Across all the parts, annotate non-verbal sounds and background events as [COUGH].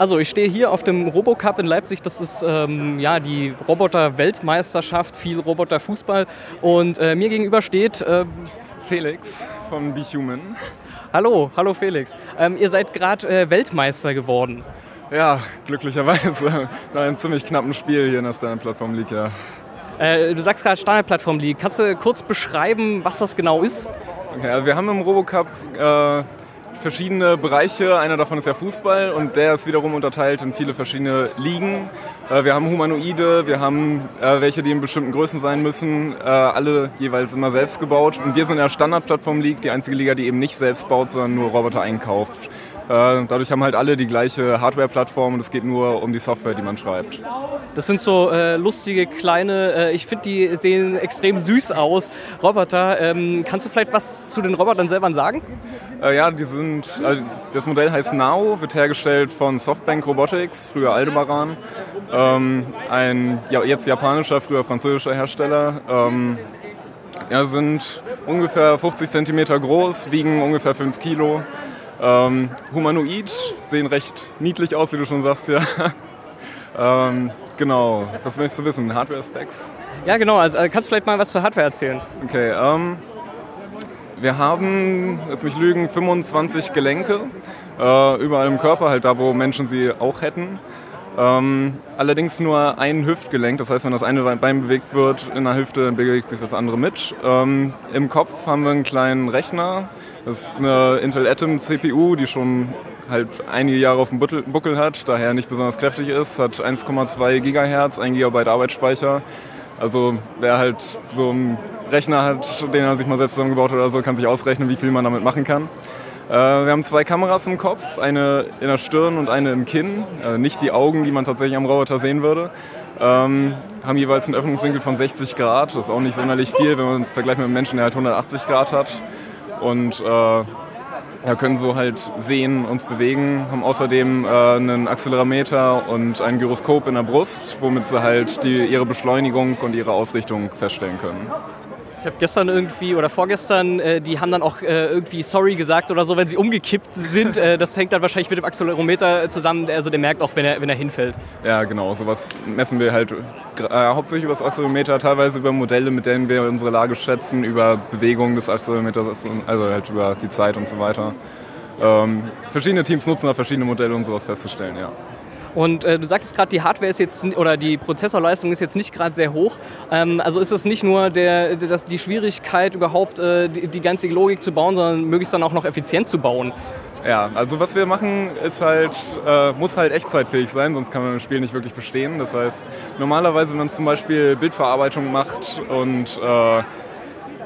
Also ich stehe hier auf dem Robocup in Leipzig. Das ist ähm, ja die Roboter-Weltmeisterschaft, viel Roboter-Fußball. Und äh, mir gegenüber steht äh, Felix von BeHuman. Hallo, hallo Felix. Ähm, ihr seid gerade äh, Weltmeister geworden. Ja, glücklicherweise. [LAUGHS] Nach einem ziemlich knappen Spiel hier in der Standard-Plattform League, ja. Äh, du sagst gerade Standard-Plattform League. Kannst du kurz beschreiben, was das genau ist? Okay, also wir haben im Robocup äh, verschiedene Bereiche. Einer davon ist ja Fußball und der ist wiederum unterteilt in viele verschiedene Ligen. Äh, wir haben Humanoide, wir haben äh, welche, die in bestimmten Größen sein müssen, äh, alle jeweils immer selbst gebaut. Und wir sind in der Standardplattform League, die einzige Liga, die eben nicht selbst baut, sondern nur Roboter einkauft. Dadurch haben halt alle die gleiche Hardware-Plattform und es geht nur um die Software, die man schreibt. Das sind so äh, lustige kleine, äh, ich finde, die sehen extrem süß aus, Roboter. Ähm, kannst du vielleicht was zu den Robotern selber sagen? Äh, ja, die sind, also das Modell heißt Nao, wird hergestellt von Softbank Robotics, früher Aldebaran. Ähm, ein ja, jetzt japanischer, früher französischer Hersteller. Ähm, ja, sind ungefähr 50 cm groß, wiegen ungefähr 5 Kilo. Ähm, humanoid, sehen recht niedlich aus, wie du schon sagst, ja. [LAUGHS] ähm, genau, was möchtest du wissen? Hardware-Specs? Ja, genau, also äh, kannst du vielleicht mal was zur Hardware erzählen? Okay, ähm, wir haben, lass mich lügen, 25 Gelenke, äh, überall im Körper, halt da, wo Menschen sie auch hätten. Ähm, allerdings nur ein Hüftgelenk, das heißt, wenn das eine Bein bewegt wird in der Hüfte, dann bewegt sich das andere mit. Ähm, Im Kopf haben wir einen kleinen Rechner, das ist eine Intel Atom CPU, die schon halt einige Jahre auf dem Buckel hat, daher nicht besonders kräftig ist, hat 1,2 GHz, 1 GB Arbeitsspeicher. Also wer halt so einen Rechner hat, den er sich mal selbst zusammengebaut hat oder so, kann sich ausrechnen, wie viel man damit machen kann. Äh, wir haben zwei Kameras im Kopf, eine in der Stirn und eine im Kinn. Äh, nicht die Augen, die man tatsächlich am Roboter sehen würde. Ähm, haben jeweils einen Öffnungswinkel von 60 Grad. Das ist auch nicht sonderlich viel, wenn man es vergleicht mit einem Menschen, der halt 180 Grad hat und äh, ja, können so halt sehen, uns bewegen, haben außerdem äh, einen Accelerometer und ein Gyroskop in der Brust, womit sie halt die, ihre Beschleunigung und ihre Ausrichtung feststellen können. Ich habe gestern irgendwie oder vorgestern, äh, die haben dann auch äh, irgendwie sorry gesagt oder so, wenn sie umgekippt sind. Äh, das hängt dann wahrscheinlich mit dem Accelerometer zusammen. Also der merkt auch, wenn er, wenn er hinfällt. Ja, genau. Sowas messen wir halt äh, hauptsächlich über das Accelerometer, teilweise über Modelle, mit denen wir unsere Lage schätzen, über Bewegung des Accelerometers, also halt über die Zeit und so weiter. Ähm, verschiedene Teams nutzen da verschiedene Modelle, um sowas festzustellen, ja. Und äh, du sagtest gerade, die Hardware ist jetzt oder die Prozessorleistung ist jetzt nicht gerade sehr hoch. Ähm, also ist es nicht nur der, der, die Schwierigkeit, überhaupt äh, die, die ganze Logik zu bauen, sondern möglichst dann auch noch effizient zu bauen. Ja, also was wir machen, ist halt, äh, muss halt echtzeitfähig sein, sonst kann man im Spiel nicht wirklich bestehen. Das heißt, normalerweise, wenn man zum Beispiel Bildverarbeitung macht und äh,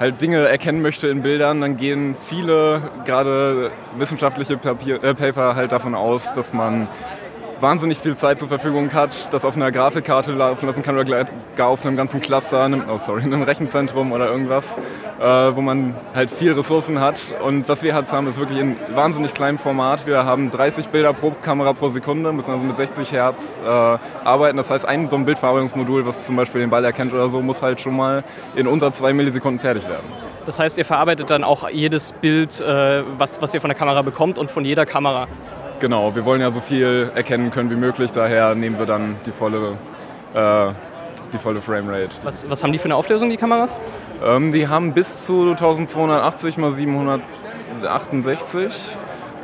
halt Dinge erkennen möchte in Bildern, dann gehen viele, gerade wissenschaftliche Papier, äh, Paper halt davon aus, dass man wahnsinnig viel Zeit zur Verfügung hat, das auf einer Grafikkarte laufen lassen kann oder gar auf einem ganzen Cluster, einem, oh sorry, [LAUGHS] einem Rechenzentrum oder irgendwas, äh, wo man halt viel Ressourcen hat. Und was wir halt haben, ist wirklich in wahnsinnig kleinem Format. Wir haben 30 Bilder pro Kamera pro Sekunde, müssen also mit 60 Hertz äh, arbeiten. Das heißt, ein so ein Bildverarbeitungsmodul, was zum Beispiel den Ball erkennt oder so, muss halt schon mal in unter zwei Millisekunden fertig werden. Das heißt, ihr verarbeitet dann auch jedes Bild, äh, was, was ihr von der Kamera bekommt und von jeder Kamera. Genau, wir wollen ja so viel erkennen können wie möglich, daher nehmen wir dann die volle, äh, die volle Framerate. Was, was haben die für eine Auflösung, die Kameras? Ähm, die haben bis zu 1280 x 768.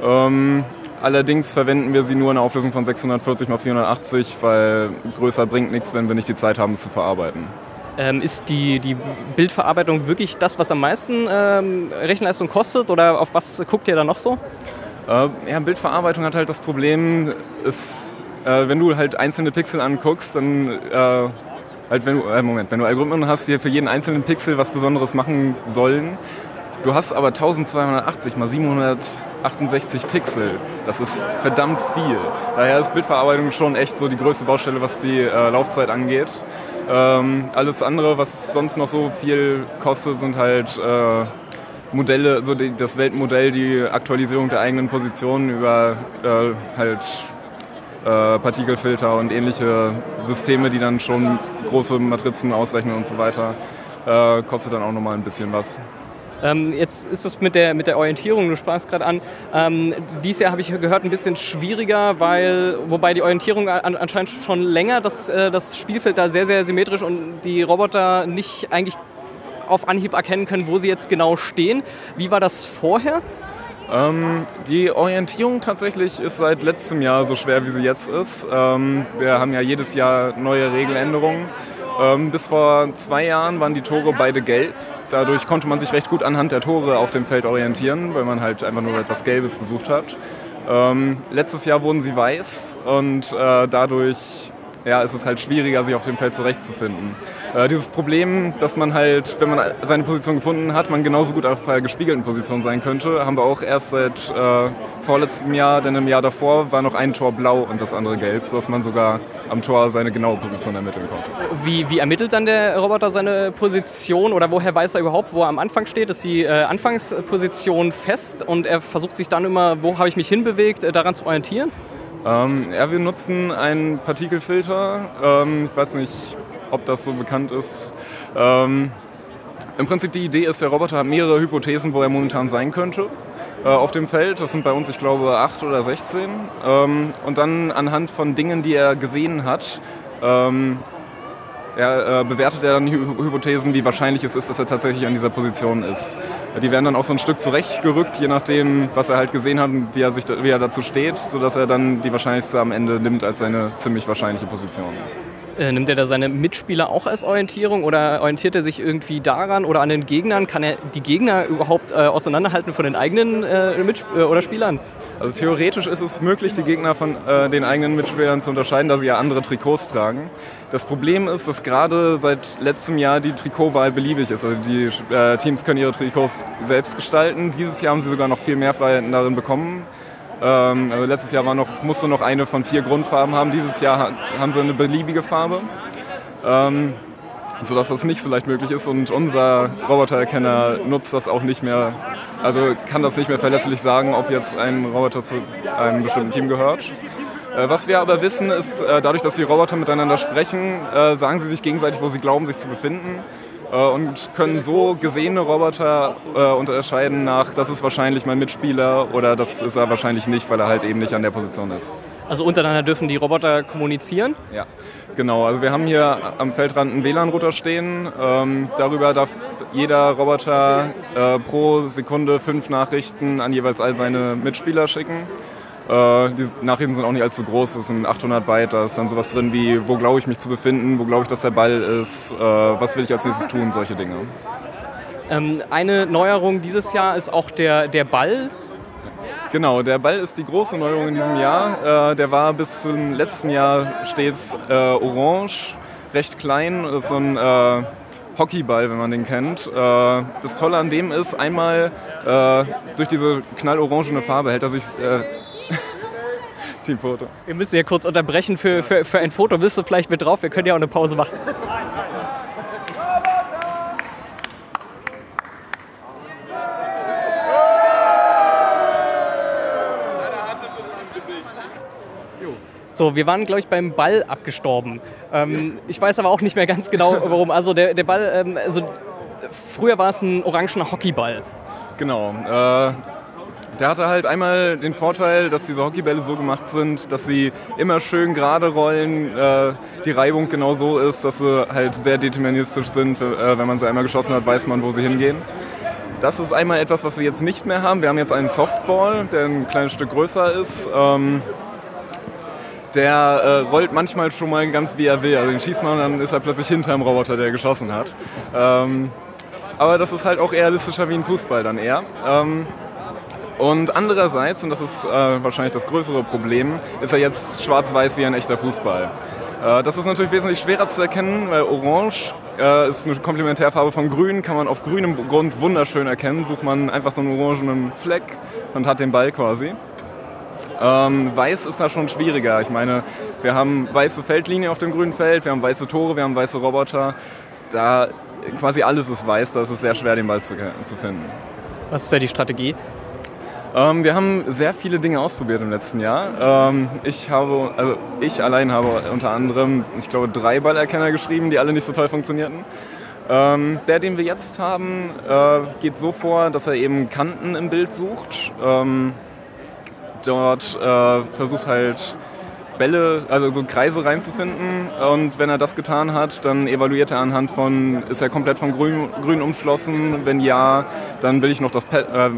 Ähm, allerdings verwenden wir sie nur in einer Auflösung von 640 x 480, weil größer bringt nichts, wenn wir nicht die Zeit haben, es zu verarbeiten. Ähm, ist die, die Bildverarbeitung wirklich das, was am meisten ähm, Rechenleistung kostet oder auf was guckt ihr da noch so? Äh, ja, Bildverarbeitung hat halt das Problem, ist, äh, wenn du halt einzelne Pixel anguckst, dann äh, halt wenn du, äh, Moment, wenn du Algorithmen hast, die für jeden einzelnen Pixel was Besonderes machen sollen, du hast aber 1280 mal 768 Pixel. Das ist verdammt viel. Daher ist Bildverarbeitung schon echt so die größte Baustelle, was die äh, Laufzeit angeht. Ähm, alles andere, was sonst noch so viel kostet, sind halt äh, Modelle, also die, das Weltmodell, die Aktualisierung der eigenen Positionen über äh, halt äh, Partikelfilter und ähnliche Systeme, die dann schon große Matrizen ausrechnen und so weiter, äh, kostet dann auch nochmal ein bisschen was. Ähm, jetzt ist es mit der, mit der Orientierung, du sprachst gerade an, ähm, dieses Jahr habe ich gehört, ein bisschen schwieriger, weil, wobei die Orientierung an, anscheinend schon länger, das, äh, das Spielfeld da sehr, sehr symmetrisch und die Roboter nicht eigentlich auf Anhieb erkennen können, wo sie jetzt genau stehen. Wie war das vorher? Ähm, die Orientierung tatsächlich ist seit letztem Jahr so schwer, wie sie jetzt ist. Ähm, wir haben ja jedes Jahr neue Regeländerungen. Ähm, bis vor zwei Jahren waren die Tore beide gelb. Dadurch konnte man sich recht gut anhand der Tore auf dem Feld orientieren, weil man halt einfach nur etwas Gelbes gesucht hat. Ähm, letztes Jahr wurden sie weiß und äh, dadurch ja, ist halt schwieriger, sich auf dem Feld zurechtzufinden. Äh, dieses Problem, dass man halt, wenn man seine Position gefunden hat, man genauso gut auf einer gespiegelten Position sein könnte, haben wir auch erst seit äh, vorletztem Jahr, denn im Jahr davor war noch ein Tor blau und das andere gelb, sodass man sogar am Tor seine genaue Position ermitteln konnte. Wie, wie ermittelt dann der Roboter seine Position oder woher weiß er überhaupt, wo er am Anfang steht? Ist die äh, Anfangsposition fest und er versucht sich dann immer, wo habe ich mich hinbewegt, äh, daran zu orientieren? Ähm, ja, wir nutzen einen Partikelfilter. Ähm, ich weiß nicht, ob das so bekannt ist. Ähm, Im Prinzip die Idee ist, der Roboter hat mehrere Hypothesen, wo er momentan sein könnte äh, auf dem Feld. Das sind bei uns, ich glaube, acht oder 16. Ähm, und dann anhand von Dingen, die er gesehen hat, ähm, er, äh, bewertet er dann die Hypothesen, wie wahrscheinlich es ist, dass er tatsächlich an dieser Position ist. Die werden dann auch so ein Stück zurechtgerückt, je nachdem, was er halt gesehen hat und wie er, sich, wie er dazu steht, sodass er dann die wahrscheinlichste am Ende nimmt als seine ziemlich wahrscheinliche Position. Äh, nimmt er da seine Mitspieler auch als Orientierung oder orientiert er sich irgendwie daran oder an den Gegnern? Kann er die Gegner überhaupt äh, auseinanderhalten von den eigenen äh, Mit äh, oder Spielern? Also theoretisch ist es möglich, die Gegner von äh, den eigenen Mitspielern zu unterscheiden, da sie ja andere Trikots tragen. Das Problem ist, dass gerade seit letztem Jahr die Trikotwahl beliebig ist. Also die äh, Teams können ihre Trikots selbst gestalten. Dieses Jahr haben sie sogar noch viel mehr Freiheiten darin bekommen. Ähm, also letztes Jahr war noch, musste noch eine von vier Grundfarben haben. Dieses Jahr haben sie eine beliebige Farbe. Ähm, sodass das nicht so leicht möglich ist und unser Robotererkenner nutzt das auch nicht mehr also kann das nicht mehr verlässlich sagen, ob jetzt ein Roboter zu einem bestimmten Team gehört. Äh, was wir aber wissen, ist, äh, dadurch, dass die Roboter miteinander sprechen, äh, sagen sie sich gegenseitig, wo sie glauben, sich zu befinden und können so gesehene Roboter unterscheiden nach, das ist wahrscheinlich mein Mitspieler oder das ist er wahrscheinlich nicht, weil er halt eben nicht an der Position ist. Also untereinander dürfen die Roboter kommunizieren? Ja, genau. Also wir haben hier am Feldrand einen WLAN-Router stehen. Ähm, darüber darf jeder Roboter äh, pro Sekunde fünf Nachrichten an jeweils all seine Mitspieler schicken. Äh, die Nachrichten sind auch nicht allzu groß, das sind 800 Byte, da ist dann sowas drin wie, wo glaube ich mich zu befinden, wo glaube ich, dass der Ball ist, äh, was will ich als nächstes tun, solche Dinge. Ähm, eine Neuerung dieses Jahr ist auch der, der Ball. Genau, der Ball ist die große Neuerung in diesem Jahr. Äh, der war bis zum letzten Jahr stets orange, recht klein. Das ist so ein Hockeyball, wenn man den kennt. Das Tolle an dem ist, einmal durch diese knallorangene Farbe hält er sich Teamfoto. Wir müssen ja kurz unterbrechen für, für, für ein Foto. Bist du vielleicht mit drauf? Wir können ja auch eine Pause machen. So, wir waren, glaube ich, beim Ball abgestorben. Ähm, ich weiß aber auch nicht mehr ganz genau, warum. Also der, der Ball, ähm, also früher war es ein orangener Hockeyball. Genau. Äh, der hatte halt einmal den Vorteil, dass diese Hockeybälle so gemacht sind, dass sie immer schön gerade rollen, äh, die Reibung genau so ist, dass sie halt sehr deterministisch sind. Äh, wenn man sie einmal geschossen hat, weiß man, wo sie hingehen. Das ist einmal etwas, was wir jetzt nicht mehr haben. Wir haben jetzt einen Softball, der ein kleines Stück größer ist. Ähm, der äh, rollt manchmal schon mal ganz wie er will. Also den schießt man und dann ist er plötzlich hinter dem Roboter, der geschossen hat. Ähm, aber das ist halt auch realistischer wie ein Fußball dann eher. Ähm, und andererseits, und das ist äh, wahrscheinlich das größere Problem, ist er jetzt schwarz-weiß wie ein echter Fußball. Äh, das ist natürlich wesentlich schwerer zu erkennen, weil Orange äh, ist eine Komplementärfarbe von Grün, kann man auf grünem Grund wunderschön erkennen. Sucht man einfach so einen orangenen Fleck und hat den Ball quasi. Ähm, weiß ist da schon schwieriger. Ich meine, wir haben weiße Feldlinie auf dem grünen Feld, wir haben weiße Tore, wir haben weiße Roboter. Da quasi alles ist weiß, da ist es sehr schwer, den Ball zu, zu finden. Was ist da die Strategie? Ähm, wir haben sehr viele Dinge ausprobiert im letzten Jahr. Ähm, ich habe, also ich allein habe unter anderem, ich glaube, drei Ballerkenner geschrieben, die alle nicht so toll funktionierten. Ähm, der, den wir jetzt haben, äh, geht so vor, dass er eben Kanten im Bild sucht. Ähm, dort äh, versucht halt Bälle, also so Kreise reinzufinden. Und wenn er das getan hat, dann evaluiert er anhand von, ist er komplett von Grün, Grün umschlossen? Wenn ja, dann will ich noch das, äh,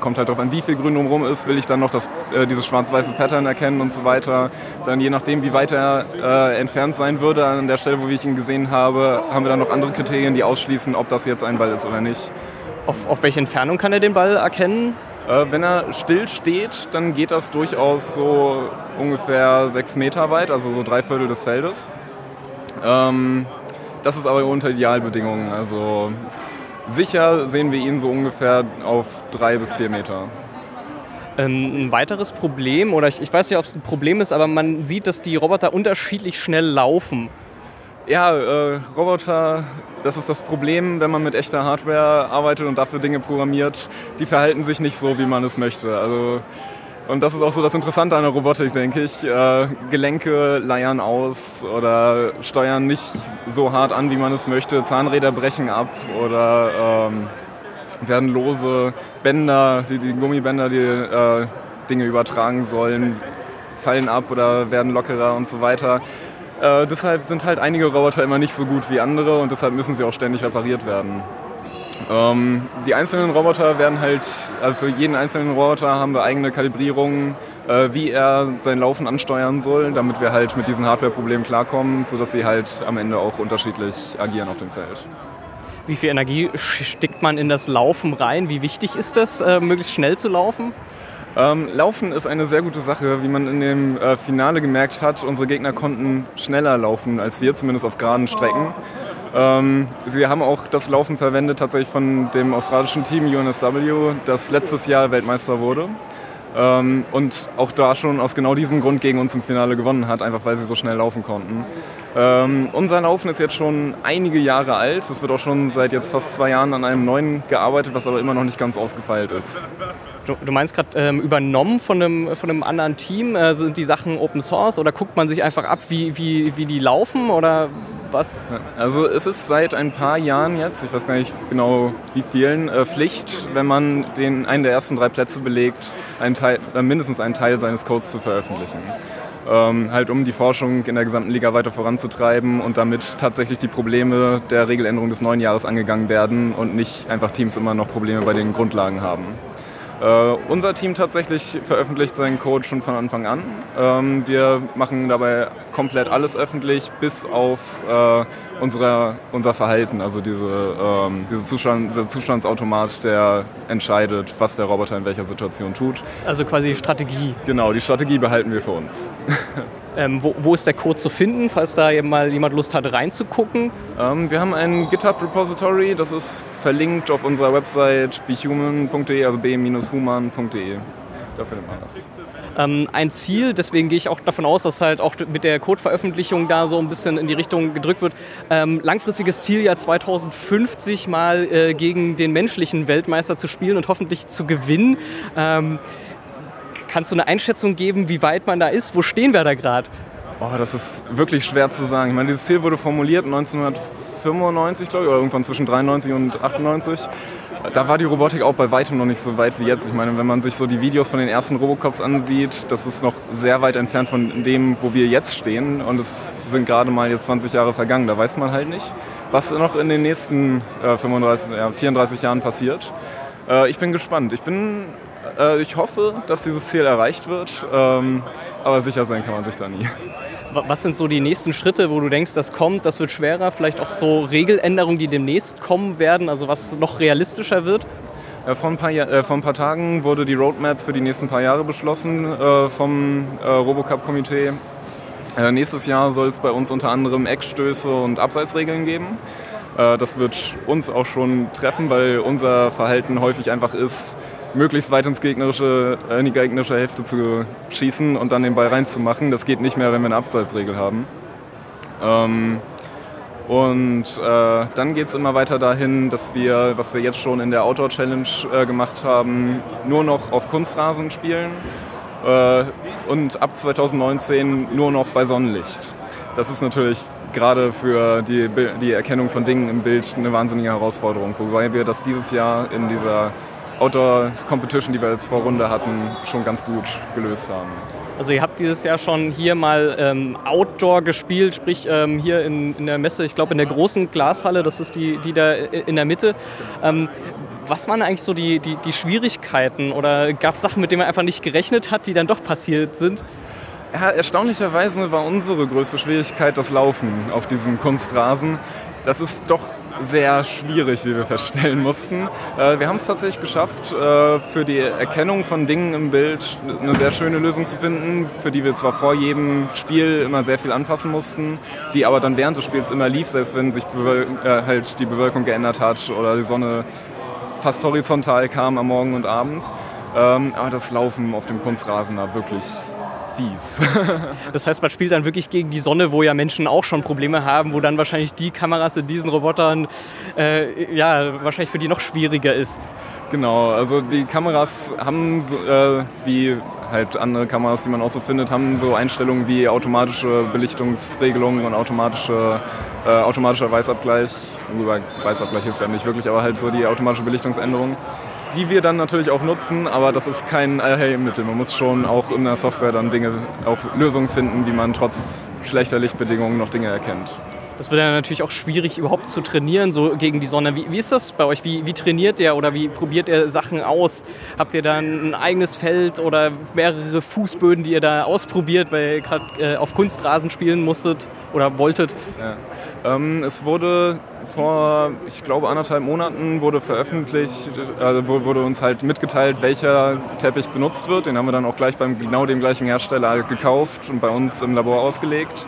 kommt halt darauf an, wie viel Grün drumherum ist, will ich dann noch das, äh, dieses schwarz-weiße Pattern erkennen und so weiter. Dann je nachdem, wie weit er äh, entfernt sein würde an der Stelle, wo ich ihn gesehen habe, haben wir dann noch andere Kriterien, die ausschließen, ob das jetzt ein Ball ist oder nicht. Auf, auf welche Entfernung kann er den Ball erkennen? Äh, wenn er still steht, dann geht das durchaus so ungefähr sechs Meter weit, also so drei Viertel des Feldes. Ähm, das ist aber unter Idealbedingungen. Also sicher sehen wir ihn so ungefähr auf drei bis vier Meter. Ähm, ein weiteres Problem, oder ich, ich weiß nicht, ob es ein Problem ist, aber man sieht, dass die Roboter unterschiedlich schnell laufen. Ja, äh, Roboter, das ist das Problem, wenn man mit echter Hardware arbeitet und dafür Dinge programmiert. Die verhalten sich nicht so, wie man es möchte. Also, und das ist auch so das Interessante an der Robotik, denke ich. Äh, Gelenke leiern aus oder steuern nicht so hart an, wie man es möchte. Zahnräder brechen ab oder ähm, werden lose Bänder, die, die Gummibänder, die äh, Dinge übertragen sollen, fallen ab oder werden lockerer und so weiter. Äh, deshalb sind halt einige Roboter immer nicht so gut wie andere und deshalb müssen sie auch ständig repariert werden. Ähm, die einzelnen Roboter werden halt, also für jeden einzelnen Roboter haben wir eigene Kalibrierungen, äh, wie er sein Laufen ansteuern soll, damit wir halt mit diesen Hardware-Problemen klarkommen, sodass sie halt am Ende auch unterschiedlich agieren auf dem Feld. Wie viel Energie steckt man in das Laufen rein? Wie wichtig ist das, äh, möglichst schnell zu laufen? Ähm, laufen ist eine sehr gute Sache, wie man in dem äh, Finale gemerkt hat. Unsere Gegner konnten schneller laufen als wir, zumindest auf geraden Strecken. Ähm, sie haben auch das Laufen verwendet tatsächlich von dem australischen Team UNSW, das letztes Jahr Weltmeister wurde. Ähm, und auch da schon aus genau diesem Grund gegen uns im Finale gewonnen hat, einfach weil sie so schnell laufen konnten. Ähm, unser Laufen ist jetzt schon einige Jahre alt. Es wird auch schon seit jetzt fast zwei Jahren an einem neuen gearbeitet, was aber immer noch nicht ganz ausgefeilt ist. Du, du meinst gerade ähm, übernommen von einem, von einem anderen Team? Äh, sind die Sachen Open Source oder guckt man sich einfach ab, wie, wie, wie die laufen oder was? Also es ist seit ein paar Jahren jetzt, ich weiß gar nicht genau wie vielen, äh, Pflicht, wenn man den, einen der ersten drei Plätze belegt, einen Teil, äh, mindestens einen Teil seines Codes zu veröffentlichen. Ähm, halt um die Forschung in der gesamten Liga weiter voranzutreiben und damit tatsächlich die Probleme der Regeländerung des neuen Jahres angegangen werden und nicht einfach Teams immer noch Probleme bei den Grundlagen haben. Uh, unser Team tatsächlich veröffentlicht seinen Code schon von Anfang an. Ähm, wir machen dabei komplett alles öffentlich, bis auf äh, unsere, unser Verhalten, also diese, ähm, diese Zustand, dieser Zustandsautomat, der entscheidet, was der Roboter in welcher Situation tut. Also quasi Strategie. Genau, die Strategie behalten wir für uns. [LAUGHS] Ähm, wo, wo, ist der Code zu finden, falls da mal jemand Lust hat reinzugucken? Ähm, wir haben ein GitHub-Repository, das ist verlinkt auf unserer Website behuman.de, also b-human.de. Da findet man das. Ähm, ein Ziel, deswegen gehe ich auch davon aus, dass halt auch mit der Codeveröffentlichung da so ein bisschen in die Richtung gedrückt wird. Ähm, langfristiges Ziel ja 2050 mal äh, gegen den menschlichen Weltmeister zu spielen und hoffentlich zu gewinnen. Ähm, Kannst du eine Einschätzung geben, wie weit man da ist? Wo stehen wir da gerade? Oh, das ist wirklich schwer zu sagen. Ich meine, dieses Ziel wurde formuliert 1995, glaube ich, oder irgendwann zwischen 93 und 98. Da war die Robotik auch bei weitem noch nicht so weit wie jetzt. Ich meine, wenn man sich so die Videos von den ersten Robocops ansieht, das ist noch sehr weit entfernt von dem, wo wir jetzt stehen. Und es sind gerade mal jetzt 20 Jahre vergangen. Da weiß man halt nicht, was noch in den nächsten äh, 35, ja, 34 Jahren passiert. Äh, ich bin gespannt. Ich bin äh, ich hoffe, dass dieses Ziel erreicht wird, ähm, aber sicher sein kann man sich da nie. Was sind so die nächsten Schritte, wo du denkst, das kommt, das wird schwerer? Vielleicht auch so Regeländerungen, die demnächst kommen werden, also was noch realistischer wird? Äh, vor, ein paar, äh, vor ein paar Tagen wurde die Roadmap für die nächsten paar Jahre beschlossen äh, vom äh, Robocup-Komitee. Äh, nächstes Jahr soll es bei uns unter anderem Eckstöße und Abseitsregeln geben. Das wird uns auch schon treffen, weil unser Verhalten häufig einfach ist, möglichst weit ins gegnerische, äh, in die gegnerische Hälfte zu schießen und dann den Ball reinzumachen. Das geht nicht mehr, wenn wir eine Abseitsregel haben. Ähm, und äh, dann geht es immer weiter dahin, dass wir, was wir jetzt schon in der Outdoor Challenge äh, gemacht haben, nur noch auf Kunstrasen spielen äh, und ab 2019 nur noch bei Sonnenlicht. Das ist natürlich gerade für die, die Erkennung von Dingen im Bild eine wahnsinnige Herausforderung. Wobei wir das dieses Jahr in dieser Outdoor-Competition, die wir jetzt vor Runde hatten, schon ganz gut gelöst haben. Also ihr habt dieses Jahr schon hier mal ähm, Outdoor gespielt, sprich ähm, hier in, in, der Messe, ich glaube in der großen Glashalle, das ist die, die da in der Mitte. Ähm, was waren eigentlich so die, die, die Schwierigkeiten oder gab es Sachen, mit denen man einfach nicht gerechnet hat, die dann doch passiert sind? Ja, erstaunlicherweise war unsere größte Schwierigkeit das Laufen auf diesem Kunstrasen. Das ist doch sehr schwierig, wie wir feststellen mussten. Äh, wir haben es tatsächlich geschafft, äh, für die Erkennung von Dingen im Bild eine sehr schöne Lösung zu finden, für die wir zwar vor jedem Spiel immer sehr viel anpassen mussten, die aber dann während des Spiels immer lief, selbst wenn sich äh, halt die Bewölkung geändert hat oder die Sonne fast horizontal kam am Morgen und Abend. Ähm, aber das Laufen auf dem Kunstrasen war wirklich fies. [LAUGHS] das heißt, man spielt dann wirklich gegen die Sonne, wo ja Menschen auch schon Probleme haben, wo dann wahrscheinlich die Kameras in diesen Robotern äh, ja wahrscheinlich für die noch schwieriger ist. Genau, also die Kameras haben so, äh, wie halt andere Kameras, die man auch so findet, haben so Einstellungen wie automatische Belichtungsregelungen und automatische, äh, automatischer Weißabgleich. Wobei Weißabgleich hilft ja nicht wirklich, aber halt so die automatische Belichtungsänderung die wir dann natürlich auch nutzen, aber das ist kein Allheilmittel. Man muss schon auch in der Software dann Dinge, auch Lösungen finden, wie man trotz schlechter Lichtbedingungen noch Dinge erkennt. Das wird dann natürlich auch schwierig, überhaupt zu trainieren, so gegen die Sonne. Wie, wie ist das bei euch? Wie, wie, trainiert ihr oder wie probiert ihr Sachen aus? Habt ihr da ein eigenes Feld oder mehrere Fußböden, die ihr da ausprobiert, weil ihr gerade äh, auf Kunstrasen spielen musstet oder wolltet? Ja. Ähm, es wurde vor, ich glaube, anderthalb Monaten wurde veröffentlicht, also wurde uns halt mitgeteilt, welcher Teppich benutzt wird. Den haben wir dann auch gleich beim genau dem gleichen Hersteller gekauft und bei uns im Labor ausgelegt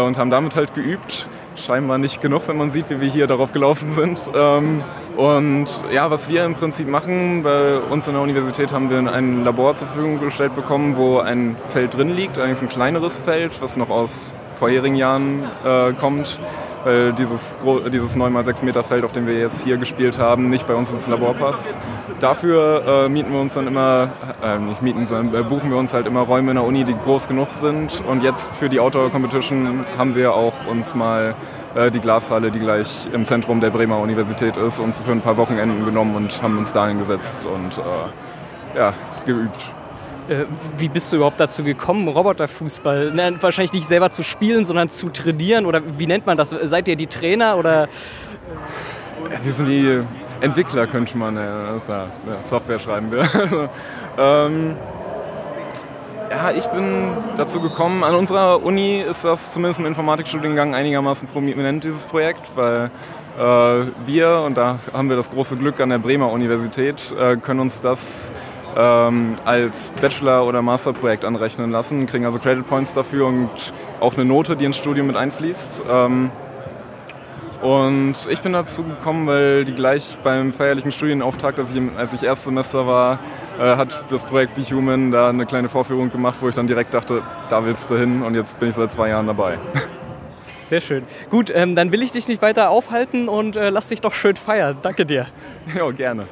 und haben damit halt geübt. Scheinbar nicht genug, wenn man sieht, wie wir hier darauf gelaufen sind. Ähm, und ja, was wir im Prinzip machen, bei uns in der Universität haben wir ein Labor zur Verfügung gestellt bekommen, wo ein Feld drin liegt, allerdings ein kleineres Feld, was noch aus vorherigen Jahren äh, kommt, weil dieses, dieses 9x6 Meter Feld, auf dem wir jetzt hier gespielt haben, nicht bei uns ins Labor passt. Dafür äh, mieten wir uns dann immer, äh, nicht mieten, sondern äh, buchen wir uns halt immer Räume in der Uni, die groß genug sind. Und jetzt für die Outdoor Competition haben wir auch uns mal äh, die Glashalle, die gleich im Zentrum der Bremer Universität ist, uns für ein paar Wochenenden genommen und haben uns dahin gesetzt und äh, ja, geübt. Äh, wie bist du überhaupt dazu gekommen, Roboterfußball? Na, wahrscheinlich nicht selber zu spielen, sondern zu trainieren oder wie nennt man das? Seid ihr die Trainer oder? Ja, wir sind die Entwickler, könnte man ja, ja Software schreiben wir. [LAUGHS] ähm, ja, ich bin dazu gekommen. An unserer Uni ist das zumindest im Informatikstudiengang einigermaßen prominent, dieses Projekt, weil äh, wir, und da haben wir das große Glück an der Bremer Universität, äh, können uns das ähm, als Bachelor- oder Masterprojekt anrechnen lassen, kriegen also Credit Points dafür und auch eine Note, die ins Studium mit einfließt. Ähm, und ich bin dazu gekommen, weil die gleich beim feierlichen Studienauftakt, als ich, als ich Erstsemester war, äh, hat das Projekt Be Human da eine kleine Vorführung gemacht, wo ich dann direkt dachte, da willst du hin und jetzt bin ich seit zwei Jahren dabei. [LAUGHS] Sehr schön. Gut, ähm, dann will ich dich nicht weiter aufhalten und äh, lass dich doch schön feiern. Danke dir. [LAUGHS] Ja, gerne.